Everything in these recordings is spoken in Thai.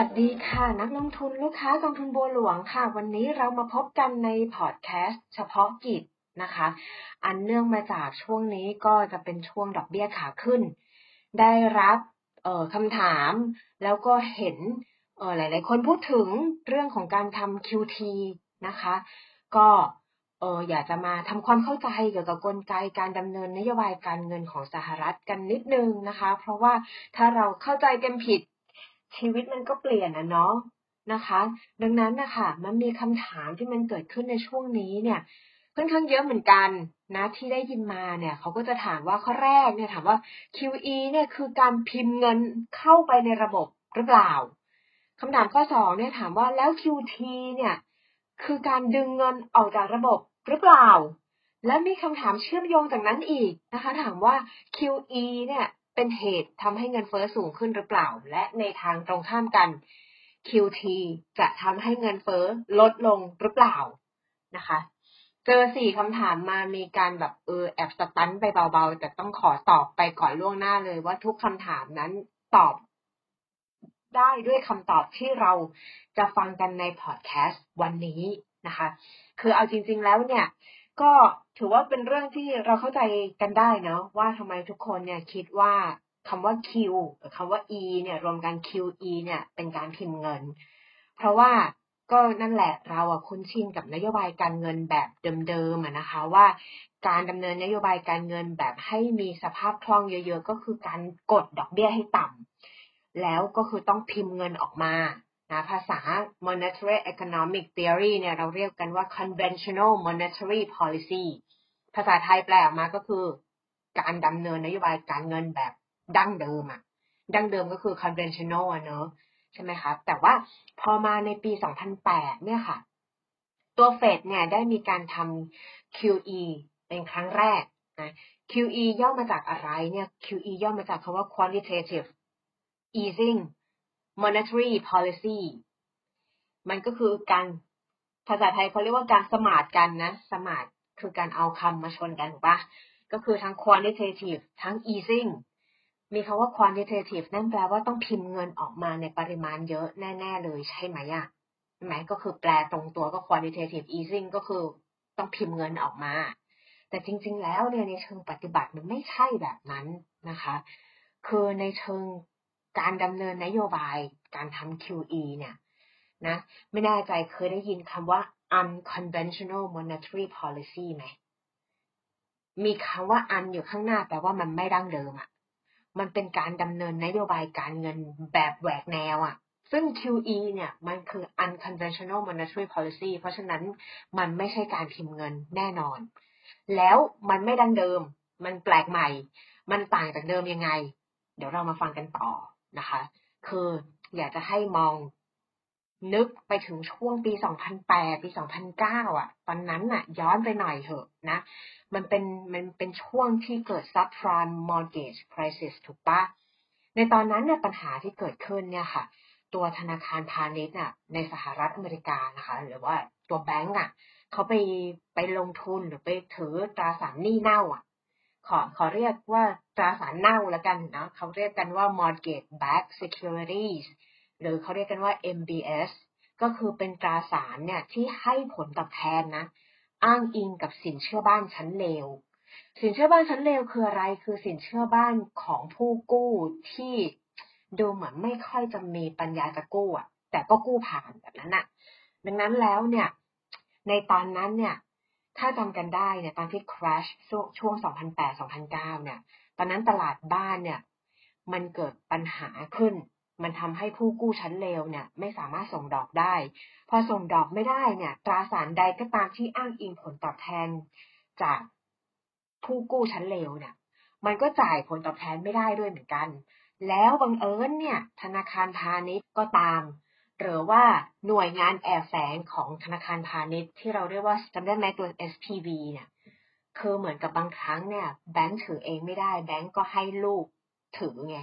วัสดีค่ะ นักลงทุนลูกค้ากองทุนบัวหลวงค่ะ วันนี้เรามาพบกันในพอดแคสต์เฉพาะกิจนะคะ อันเนื่องมาจากช่วงนี้ก็จะเป็นช่วงดอกเบี้ยขาขึ้น ได้รับคำถามแล้วก็เห็นหลาย ๆ คนพูดถึงเรื่องของการทำ QT นะคะ ก็อออยากจะมาทำความเข้าใจเกี่ยวกับกลไกการดำเนินนโยบายการเงินของสหรัฐกันนิดนึงนะคะ เพราะว่าถ้าเราเข้าใจกันผิด ชีวิตมันก็เปลี่ยนนะเนาะนะคะ ดังนั้นนะคะมันมีคำถามที่มันเกิดขึ้นในช่วงนี้เนี่ยค่อนข้างเยอะเหมือนกันนะที่ได้ยินมาเนี่ยเขาก็จะถามว่าข้อแรกเนี่ยถามว่า QE เนี่ยคือการพิมพ์เงินเข้าไปในระบบหรือเปล่าคำถามข้อสองเนี่ยถามว่าแล้ว QT เนี่ยคือการดึงเงินออกจากระบบหรือเปล่า และมีคำถามเชื่อมโยงจากนั้นอีกนะคะ ถามว่า QE เนี่ย เป็นเหตุทำให้เงินเฟ้อสูงขึ้นหรือเปล่า และในทางตรงข้ามกัน QT จะทำให้เงินเฟ้อลดลงหรือเปล่านะคะ เจอสี่คำถามมามีการแบบเออแอบสตันไปเบาๆ แต่ต้องขอตอบไปก่อนล่วงหน้าเลยว่าทุกคำถามนั้นตอบได้ด้วยคำตอบที่เราจะฟังกันในพอดแคสต์วันนี้นะคะ คือเอาจริง ๆแล้วเนี่ย ก็ถือว่าเป็นเรื่องที่เราเข้าใจกันได้เนาะว่าทำไมทุกคนเนี่ยคิดว่าคำว่า Q กับคำว่า E เนี่ยรวมกัน QE เนี่ยเป็นการพิมพ์เงิน เพราะว่าก็นั่นแหละเราอะคุ้นชินกับนโยบายการเงินแบบเดิมๆนะคะว่าการดำเนินนโยบายการเงินแบบให้มีสภาพคล่องเยอะ ๆ ก็คือการกดดอกเบี้ยให้ต่ำแล้วก็คือต้องพิมพ์เงินออกมา นะภาษา monetary economic theory เนี่ยเราเรียกกันว่า conventional monetary policy ภาษาไทยแปลออกมาก็คือ การดำเนินนโยบายการเงินแบบดั้งเดิมอะดั้งเดิมก็คือ conventional เนอะใช่ไหมคะแต่ว่าพอมาในปี 2008 เนี่ยค่ะ ตัวเฟดเนี่ยได้มีการทำ QE เป็นครั้งแรกนะ QE ย่อมาจากอะไรเนี่ย QE ย่อมาจากคำว่า quantitative easing monetary policy มันก็คือการภาษาไทยเขาเรียกว่าการสมาร์ทกันนะ สมาร์ทคือการเอาคำมาชนกันถูกปะก็คือทั้ง quantitative ทั้ง easing มีคำว่า quantitative นั่นแปลว่าต้องพิมพ์เงินออกมาในปริมาณเยอะแน่ ๆ เลยใช่ไหมอะใช่ไหมก็คือแปลตรงตัวก็ quantitative easing ก็คือต้องพิมพ์เงินออกมา แต่จริง ๆ แล้วเนี่ยในเชิงปฏิบัติมันไม่ใช่แบบนั้นนะคะ คือในเชิง การดำเนินนโยบายการทำ QE เนี่ยนะไม่แน่ใจเคยได้ยินคำว่า unconventional monetary policy ไหม มีคำว่า un อยู่ข้างหน้าแปลว่ามันไม่ดั้งเดิมอะ่ะ มันเป็นการดำเนินนโยบายการเงินแบบแหวกแนวอะ่ะ ซึ่ง QE เนี่ยมันคือ unconventional monetary policy เพราะฉะนั้นมันไม่ใช่การพิมพ์เงินแน่นอน แล้วมันไม่ดั้งเดิม มันแปลกใหม่ มันต่างจากเดิมยังไง เดี๋ยวเรามาฟังกันต่อ นะคะ คืออยากจะให้มองนึกไปถึงช่วงปี 2008 ปี 2009 อะ ตอนนั้นน่ะ ย้อนไปหน่อยเถอะนะ มันเป็นมันเป็นช่วงที่เกิด subprime mortgage crisis ถูกปะในตอนนั้นเนี่ยปัญหาที่เกิดขึ้นเนี่ยค่ะ ตัวธนาคารพาณิชย์น่ะในสหรัฐอเมริกานะคะ หรือว่าตัวแบงก์อะเขาไปไปลงทุนหรือไปถือตราสารหนี้เน่าอะ ขอขอเรียกว่าตราสารเน่าแล้วกันนะเขาเรียกกันว่า mortgage backed securities หรือเขาเรียกกันว่า MBS ก็คือเป็นตราสารเนี่ยที่ให้ผลตอบแทนนะ อ้างอิงกับสินเชื่อบ้านชั้นเลวสินเชื่อบ้านชั้นเลวคืออะไร คือสินเชื่อบ้านของผู้กู้ที่ดูเหมือนไม่ค่อยจะมีปัญญาจะกู้อะ แต่ก็กู้ผ่านแบบนั้นอะดังนั้นแล้วเนี่ย ในตอนนั้นเนี่ย ถ้าจำกันได้เนี่ยตอนที่ crash ช่วง 2008-2009 เนี่ย ตอนนั้นตลาดบ้านเนี่ย มันเกิดปัญหาขึ้น มันทำให้ผู้กู้ชั้นเลวเนี่ย ไม่สามารถส่งดอกได้ พอส่งดอกไม่ได้เนี่ย ตราสารใดก็ตามที่อ้างอิงผลตอบแทนจากผู้กู้ชั้นเลวเนี่ย มันก็จ่ายผลตอบแทนไม่ได้ด้วยเหมือนกัน แล้วบังเอิญเนี่ย ธนาคารพาณิชย์ก็ตาม หรือว่าหน่วยงานแอบแฝงของธนาคารพาณิชย์ที่เราเรียกว่าจำได้ไหมตัว SPV เนี่ยคือเหมือนกับบางครั้งเนี่ยแบงค์ถือเองไม่ได้ แบงค์ก็ให้ลูกถือไง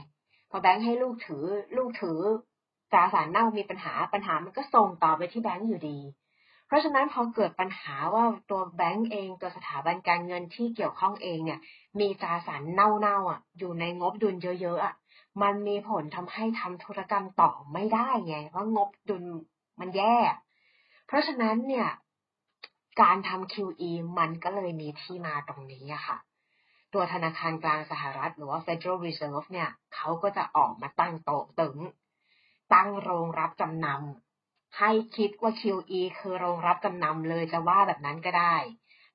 พอแบงค์ให้ลูกถือ ลูกถือตราสารเน่ามีปัญหาปัญหามันก็ส่งต่อไปที่แบงค์อยู่ดี เพราะฉะนั้นพอเกิดปัญหาว่าตัวแบงก์เองตัวสถาบันการเงินที่เกี่ยวข้องเองเนี่ย มีตราสารเน่าๆอะอยู่ในงบดุลเยอะๆอะ มันมีผลทำให้ทำธุรกรรมต่อไม่ได้ไงเพราะงบดุลมันแย่ เพราะฉะนั้นเนี่ย การทำ QE มันก็เลยมีที่มาตรงนี้ค่ะ ตัวธนาคารกลางสหรัฐ หรือว่า Federal Reserve เนี่ยเขาก็จะออกมาตั้งโต๊ะตึง ตั้งโรงรับจำนำให้คิดว่า QE คือโรงรับจำนำเลยจะว่าแบบนั้นก็ได้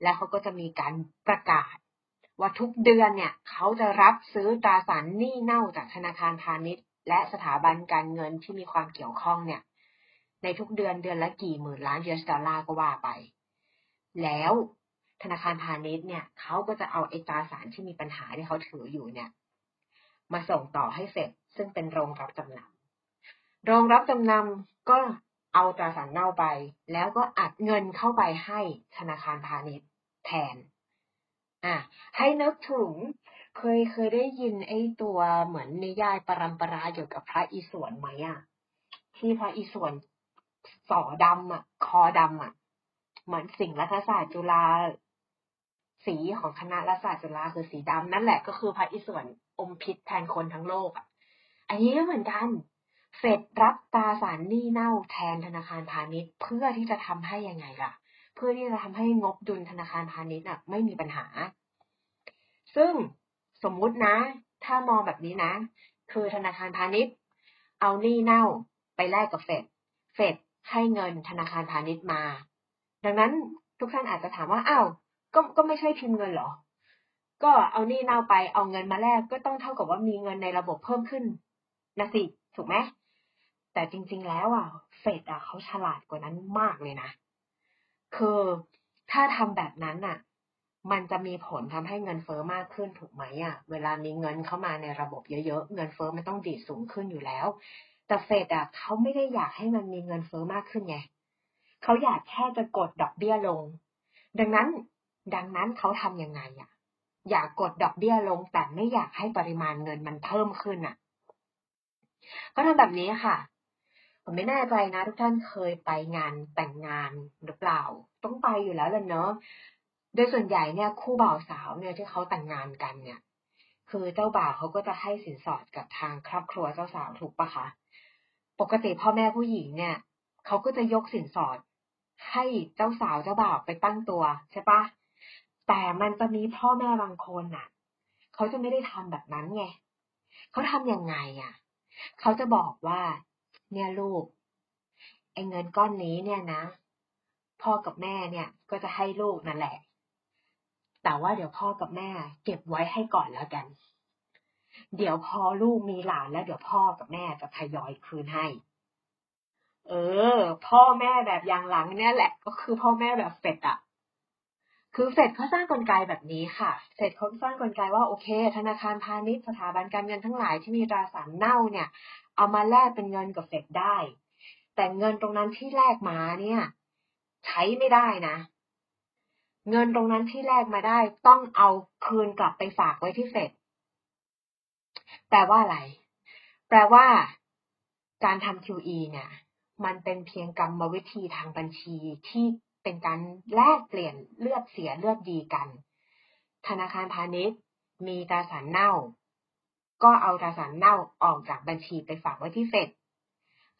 แล้วเขาก็จะมีการประกาศ ว่าทุกเดือนเนี่ยเขาจะรับซื้อตราสารหนี้เน่าจากธนาคารพาณิชย์ และสถาบันการเงินที่มีความเกี่ยวข้องเนี่ย ในทุกเดือนเดือนละกี่หมื่นล้าน US ดอลลาร์ก็ว่าไป แล้วธนาคารพาณิชย์เนี่ยเขาก็จะเอาไอ้ตราสารที่มีปัญหาที่เขาถืออยู่เนี่ย มาส่งต่อให้เสร็จซึ่งเป็นโรงรับจำนำโรงรับจำนำก็เอาตราสารเน่าไป แล้วก็อัดเงินเข้าไปให้ธนาคารพาณิชย์แทน อะให้นึกถึงเคยเคยได้ยินไอ้ตัวเหมือนนิยายปรำปราเกี่ยวกับพระอิศวรไหมอะที่พระอิศวรสอดำอะ คอดำอะ เหมือนสิ่งรัฐศาสตร์จุฬาสีของคณะรัฐศาสตร์จุฬาคือสีดำนั่นแหละก็คือพระอิศวรอมพิษแทนคนทั้งโลกอะ อันนี้ก็เหมือนกันเฟดรับตราสารหนี้เน่าแทนธนาคารพาณิชย์เพื่อที่จะทำให้ยังไงล่ะ เพื่อที่จะทำให้งบดุลธนาคารพาณิชย์อะไม่มีปัญหา ซึ่งสมมุตินะ ถ้ามองแบบนี้นะ คือธนาคารพาณิชย์ เอาหนี้เน่าไปแลกกับเฟด เฟดให้เงินธนาคารพาณิชย์มา ดังนั้นทุกท่านอาจจะถามว่าอ้าวก็ก็ไม่ใช่พิมพ์เงินหรอ ก็เอาหนี้เน่าไปเอาเงินมาแลกก็ต้องเท่ากับว่ามีเงินในระบบเพิ่มขึ้นนะสิ ถูกไหมแต่จริง ๆ แล้วอะเฟดอะเขาฉลาดกว่านั้นมากเลยนะ คือถ้าทำแบบนั้นอะ มันจะมีผลทำให้เงินเฟอ้อมากขึ้นถูกไหมอะ เวลามีเงินเข้ามาในระบบเยอะๆ เงินเฟอ้อมันต้องดีดสูงขึ้นอยู่แล้ว แต่เฟดอะเขาไม่ได้อยากให้มันมีเงินเฟอ้อมากขึ้นไงเขาอยากแค่จะกดดอกเบี้ยลง ดังนั้นดังนั้นเขาทำยังไงอะ อยากกดดอกเบี้ยลง แต่ไม่อยากให้ปริมาณเงินมันเพิ่มขึ้นอะก็ทำแบบนี้ค่ะ ผมไม่แน่ใจนะ ทุกท่านเคยไปงานแต่งงานหรือเปล่า ต้องไปอยู่แล้วเลยเนอะโดยส่วนใหญ่เนี่ยคู่บ่าวสาวเนี่ยที่เขาแต่งงานกันเนี่ย คือเจ้าบ่าวเขาก็จะให้สินสอดกับทางครอบครัวเจ้าสาวถูกปะคะปกติพ่อแม่ผู้หญิงเนี่ยเขาก็จะยกสินสอด ให้เจ้าสาวเจ้าบ่าวไปตั้งตัวใช่ปะแต่มันจะมีพ่อแม่บางคนน่ะเขาจะไม่ได้ทำแบบนั้นไงเขาทำยังไงอะเขาจะบอกว่า เนี่ยลูกไอ้เงินก้อนนี้เนี่ยนะ พ่อกับแม่เนี่ยก็จะให้ลูกนั่นแหละ แต่ว่าเดี๋ยวพ่อกับแม่ เก็บไว้ให้ก่อนแล้วกัน เดี๋ยวพอลูกมีหลานแล้วเดี๋ยวพ่อกับแม่จะทยอยคืนให้ เออ พ่อแม่แบบอย่างหลังเนี่ยแหละ ก็คือพ่อแม่แบบเฟดอะ คือเฟดเขาสร้างกลไกแบบนี้ค่ะ เฟดเขาสร้างกลไกว่าโอเค ธนาคารพาณิชย์สถาบันการเงินทั้งหลายที่มีตราสารเน่าเนี่ย เอามาแลกเป็นเงินกับเฟดได้ แต่เงินตรงนั้นที่แลกมาเนี่ย ใช้ไม่ได้นะ เงินตรงนั้นที่แลกมาได้ต้องเอาคืนกลับไปฝากไว้ที่เฟดแปลว่าอะไร แปลว่า การทำ QE เนี่ย มันเป็นเพียงกรรมวิธีทางบัญชีที่ เป็นการแลกเปลี่ยนเลือดเสียเลือดดีกัน ธนาคารพาณิชย์มีตราสารเน่า ก็เอาตราสารเน่าออกจากบัญชีไปฝากไว้ที่เฟด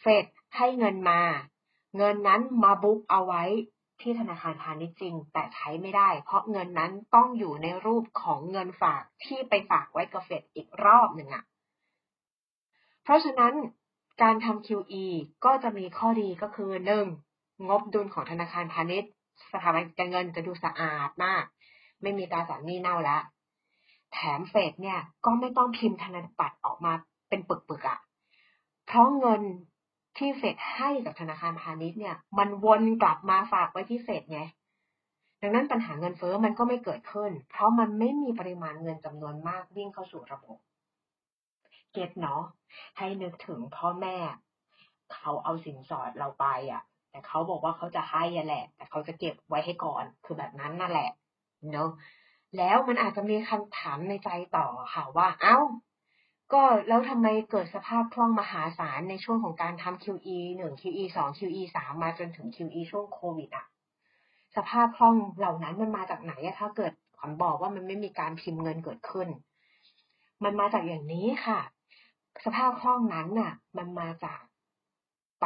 เฟดให้เงินมา เงินนั้นมาบุ๊กเอาไว้ที่ธนาคารพาณิชย์จริง แต่ใช้ไม่ได้ เพราะเงินนั้นต้องอยู่ในรูปของเงินฝากที่ไปฝากไว้กับเฟดอีกรอบหนึ่งอะเพราะฉะนั้นการทำ QE ก็จะมีข้อดีก็คือหนึ่ง งบดุลของธนาคารพาณิชย์ สถาบันการเงินจะดูสะอาดมาก ไม่มีตราสารหนี้เน่าแล้วแถมเฟดเนี่ยก็ไม่ต้องพิมพ์ธนบัตรออกมาเป็นปึกๆอะ่ะ เพราะเงินที่เฟดให้กับธนาคารพาณิชย์เนี่ย มันวนกลับมาฝากไว้ที่เฟดไง ดังนั้นปัญหาเงินเฟ้อมันก็ไม่เกิดขึ้น เพราะมันไม่มีปริมาณเงินจำนวนมากวิ่งเข้าสู่ระบบ เก็ตเนาะให้นึกถึงพ่อแม่ เขาเอาสินสอดเราไปอะ่ะ แต่เขาบอกว่าเขาจะให้แหละ แต่เขาจะเก็บไว้ให้ก่อน คือแบบนั้นนั่นแหละเนาะแล้วมันอาจจะมีคำถามในใจต่อค่ะว่าเอา้า ก็แล้วทำไมเกิดสภาพคล่องมหาศาลในช่วงของการทำ QE หนึ่ง QE สอง QE สามมาจนถึง QE ช่วงโควิดอะสภาพคล่องเหล่านั้นมันมาจากไหนอะถ้าเกิดขวัญบอกว่ามันไม่มีการพิมพ์เงินเกิดขึ้น มันมาจากอย่างนี้ค่ะ สภาพคล่องนั้นน่ะ มันมาจาก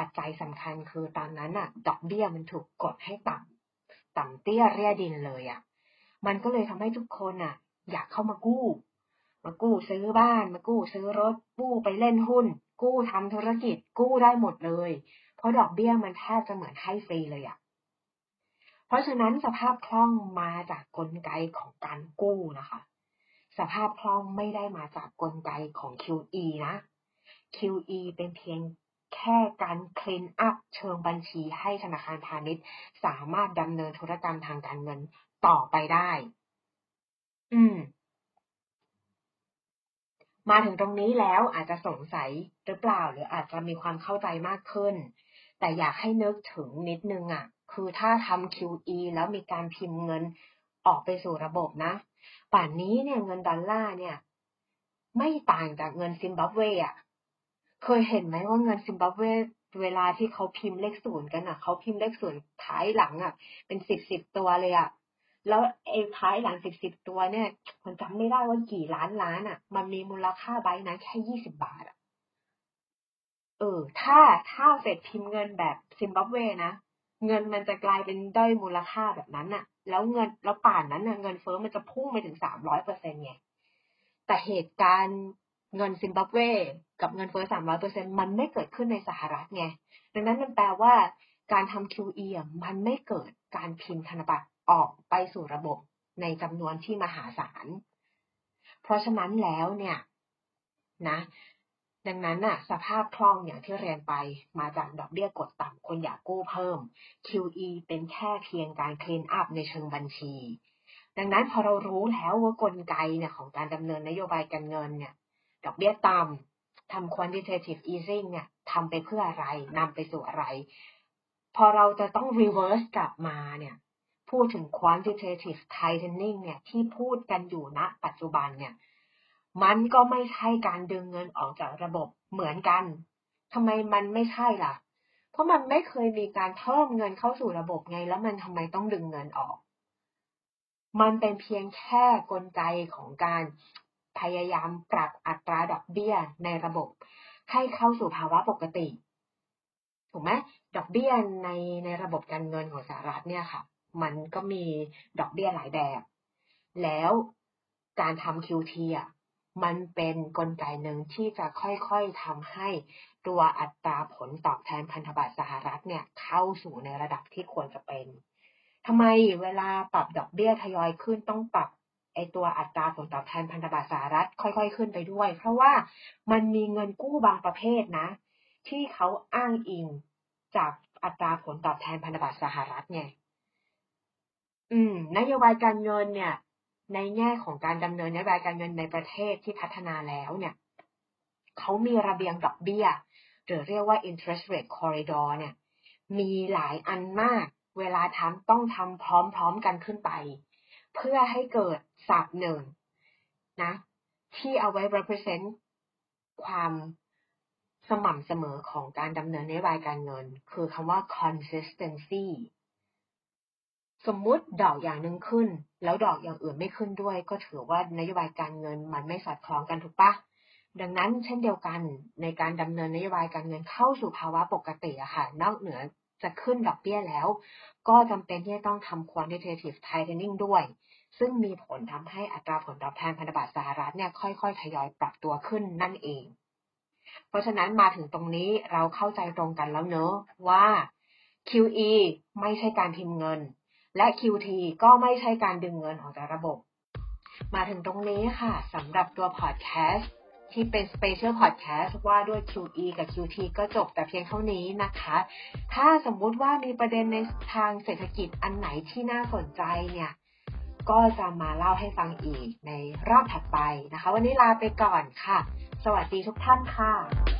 ปัจจัยสำคัญคือตอนนั้นน่ะดอกเบี้ยมันถูกกดให้ต่ำต่ำเตี้ยเรียดินเลยอะ่ะมันก็เลยทำให้ทุกคนน่ะอยากเข้ามากู้ มากู้ซื้อบ้าน มากู้ซื้อรถ กู้ไปเล่นหุ้น กู้ทำธุรกิจ กู้ได้หมดเลย เพราะดอกเบี้ยมันแทบจะเหมือนให้ฟรีเลยอะเพราะฉะนั้นสภาพคล่องมาจากกลไกของการกู้นะคะ สภาพคล่องไม่ได้มาจากกลไกของ QE นะ QE เป็นเพียง แค่การคลีนอัพเชิงบัญชีให้ธนาคารพาณิชย์ สามารถดำเนินธุรกรรมทางการเงินต่อไปได้ อืม มาถึงตรงนี้แล้วอาจจะสงสัยหรือเปล่า หรืออาจจะมีความเข้าใจมากขึ้น แต่อยากให้นึกถึงนิดนึงอะ่ะ คือถ้าทำ QE แล้วมีการพิมพ์เงินออกไปสู่ระบบนะ ป่านนี้เนี่ยเงินดอลลาร์เนี่ย ไม่ต่างจากเงินซิมบับเวอะ เคยเห็นไหมว่าเงินซิมบับเวเวลาที่เขาพิมพ์เลขศูนย์กันอะเขาพิมพ์เลขศูนย์ท้ายหลังอะ เป็นสิบสิบตัวเลยอะแล้วไอ้ท้ายหลังสิบสิบตัวเนี่ยมันจำไม่ได้ว่ากี่ล้านล้านอะ มันมีมูลค่าใบนั้นแค่ยี่สิบบาทอะเออ ถ้าถ้าเฟดพิมพ์เงินแบบซิมบับเวนะเงินมันจะกลายเป็นด้อยมูลค่าแบบนั้นอะ แล้วเงินแล้วป่านนั้นน่ะเงินเฟ้อมันจะพุ่งไปถึงสามร้อยเปอร์เซ็นต์ไงแต่เหตุการณ์ เงินซิมบับเวกับเงินเฟ้อสามร้อยเปอร์เซ็นมันไม่เกิดขึ้นในสหรัฐไง ดังนั้นมันแปลว่าการทำ QE อะมันไม่เกิดการพิมพ์ธนบัตรออกไปสู่ระบบในจำนวนที่มหาศาล เพราะฉะนั้นแล้วเนี่ยนะ ดังนั้นน่ะ สภาพคล่องอย่างที่เรียนไปมาจากดอกเบี้ยกดต่ำคนอยากกู้เพิ่ม QE เป็นแค่เพียงการคลีนอัพในเชิงบัญชี ดังนั้นพอเรารู้แล้วว่ากลไกเนี่ยของการดำเนินนโยบายการเงินเนี่ย ดอกเบี้ยต่ำทำ quantitative easing เนี่ยทำไปเพื่ออะไรนำไปสู่อะไร พอเราจะต้อง reverse กลับมาเนี่ยพูดถึง quantitative tightening เนี่ยที่พูดกันอยู่ณปัจจุบันเนี่ยมันก็ไม่ใช่การดึงเงินออกจากระบบเหมือนกันทำไมมันไม่ใช่ล่ะ เพราะมันไม่เคยมีการเพิ่มเงินเข้าสู่ระบบไง แล้วมันทำไมต้องดึงเงินออก มันเป็นเพียงแค่กลไกของการ พยายามปรับอัตราดอกเบี้ยในระบบ ให้เข้าสู่ภาวะปกติ ถูกไหมดอกเบี้ยในในระบบการเงินของสหรัฐเนี่ยค่ะ มันก็มีดอกเบี้ยหลายแบบ แล้วการทำ QT อะมันเป็นนกลไกหนึ่งที่จะค่อยๆทำให้ตัวอัตราผลตอบแทนพันธบัตรสหรัฐเนี่ยเข้าสู่ในระดับที่ควรจะเป็นทำไมเวลาปรับดอกเบี้ยทยอยขึ้นต้องปรับ ไอตัวอัตราผลตอบแทนพันธบัตรสหรัฐค่อยๆขึ้นไปด้วย เพราะว่ามันมีเงินกู้บางประเภทนะ ที่เขาอ้างอิงจากอัตราผลตอบแทนพันธบัตรสหรัฐไงอืมนโยบายการเงินเนี่ย ในแง่ของการดำเนินนโยบายการเงินในประเทศที่พัฒนาแล้วเนี่ยเขามีระเบียงดอกเบี้ย หรือเรียกว่า interest rate corridor เนี่ย มีหลายอันมาก เวลาทำต้องทำพร้อมๆกันขึ้นไป เพื่อให้เกิดศัพท์หนึ่งนะที่เอาไว้ represent ความสม่ำเสมอของการดำเนินนโยบายการเงิน คือคำว่า consistency สมมุติดอกอย่างหนึ่งขึ้น แล้วดอกอย่างอื่นไม่ขึ้นด้วย ก็ถือว่านโยบายการเงินมันไม่สอดคล้องกันถูกปะดังนั้นเช่นเดียวกันในการดำเนินนโยบายการเงินเข้าสู่ภาวะปกติอะค่ะ นอกเหนือ จะขึ้นดอกเบี้ยแล้ว ก็จำเป็นที่จะต้องทำ quantitative tightening ด้วย ซึ่งมีผลทำให้อัตราผลตอบแทนพันธบัตรสหรัฐเนี่ยค่อยๆ ทยอยปรับตัวขึ้นนั่นเอง เพราะฉะนั้นมาถึงตรงนี้เราเข้าใจตรงกันแล้วเนอะว่า QE ไม่ใช่การพิมพ์เงิน และ QT ก็ไม่ใช่การดึงเงินออกจากระบบ มาถึงตรงนี้ค่ะสำหรับตัวพอดแคสต์ ที่เป็น Special Podcast ว่าด้วย QE กับ QT ก็จบแต่เพียงเท่านี้นะคะ ถ้าสมมุติว่ามีประเด็นในทางเศรษฐกิจอันไหนที่น่าสนใจเนี่ย ก็จะมาเล่าให้ฟังอีกในรอบถัดไปนะคะ วันนี้ลาไปก่อนค่ะ สวัสดีทุกท่านค่ะ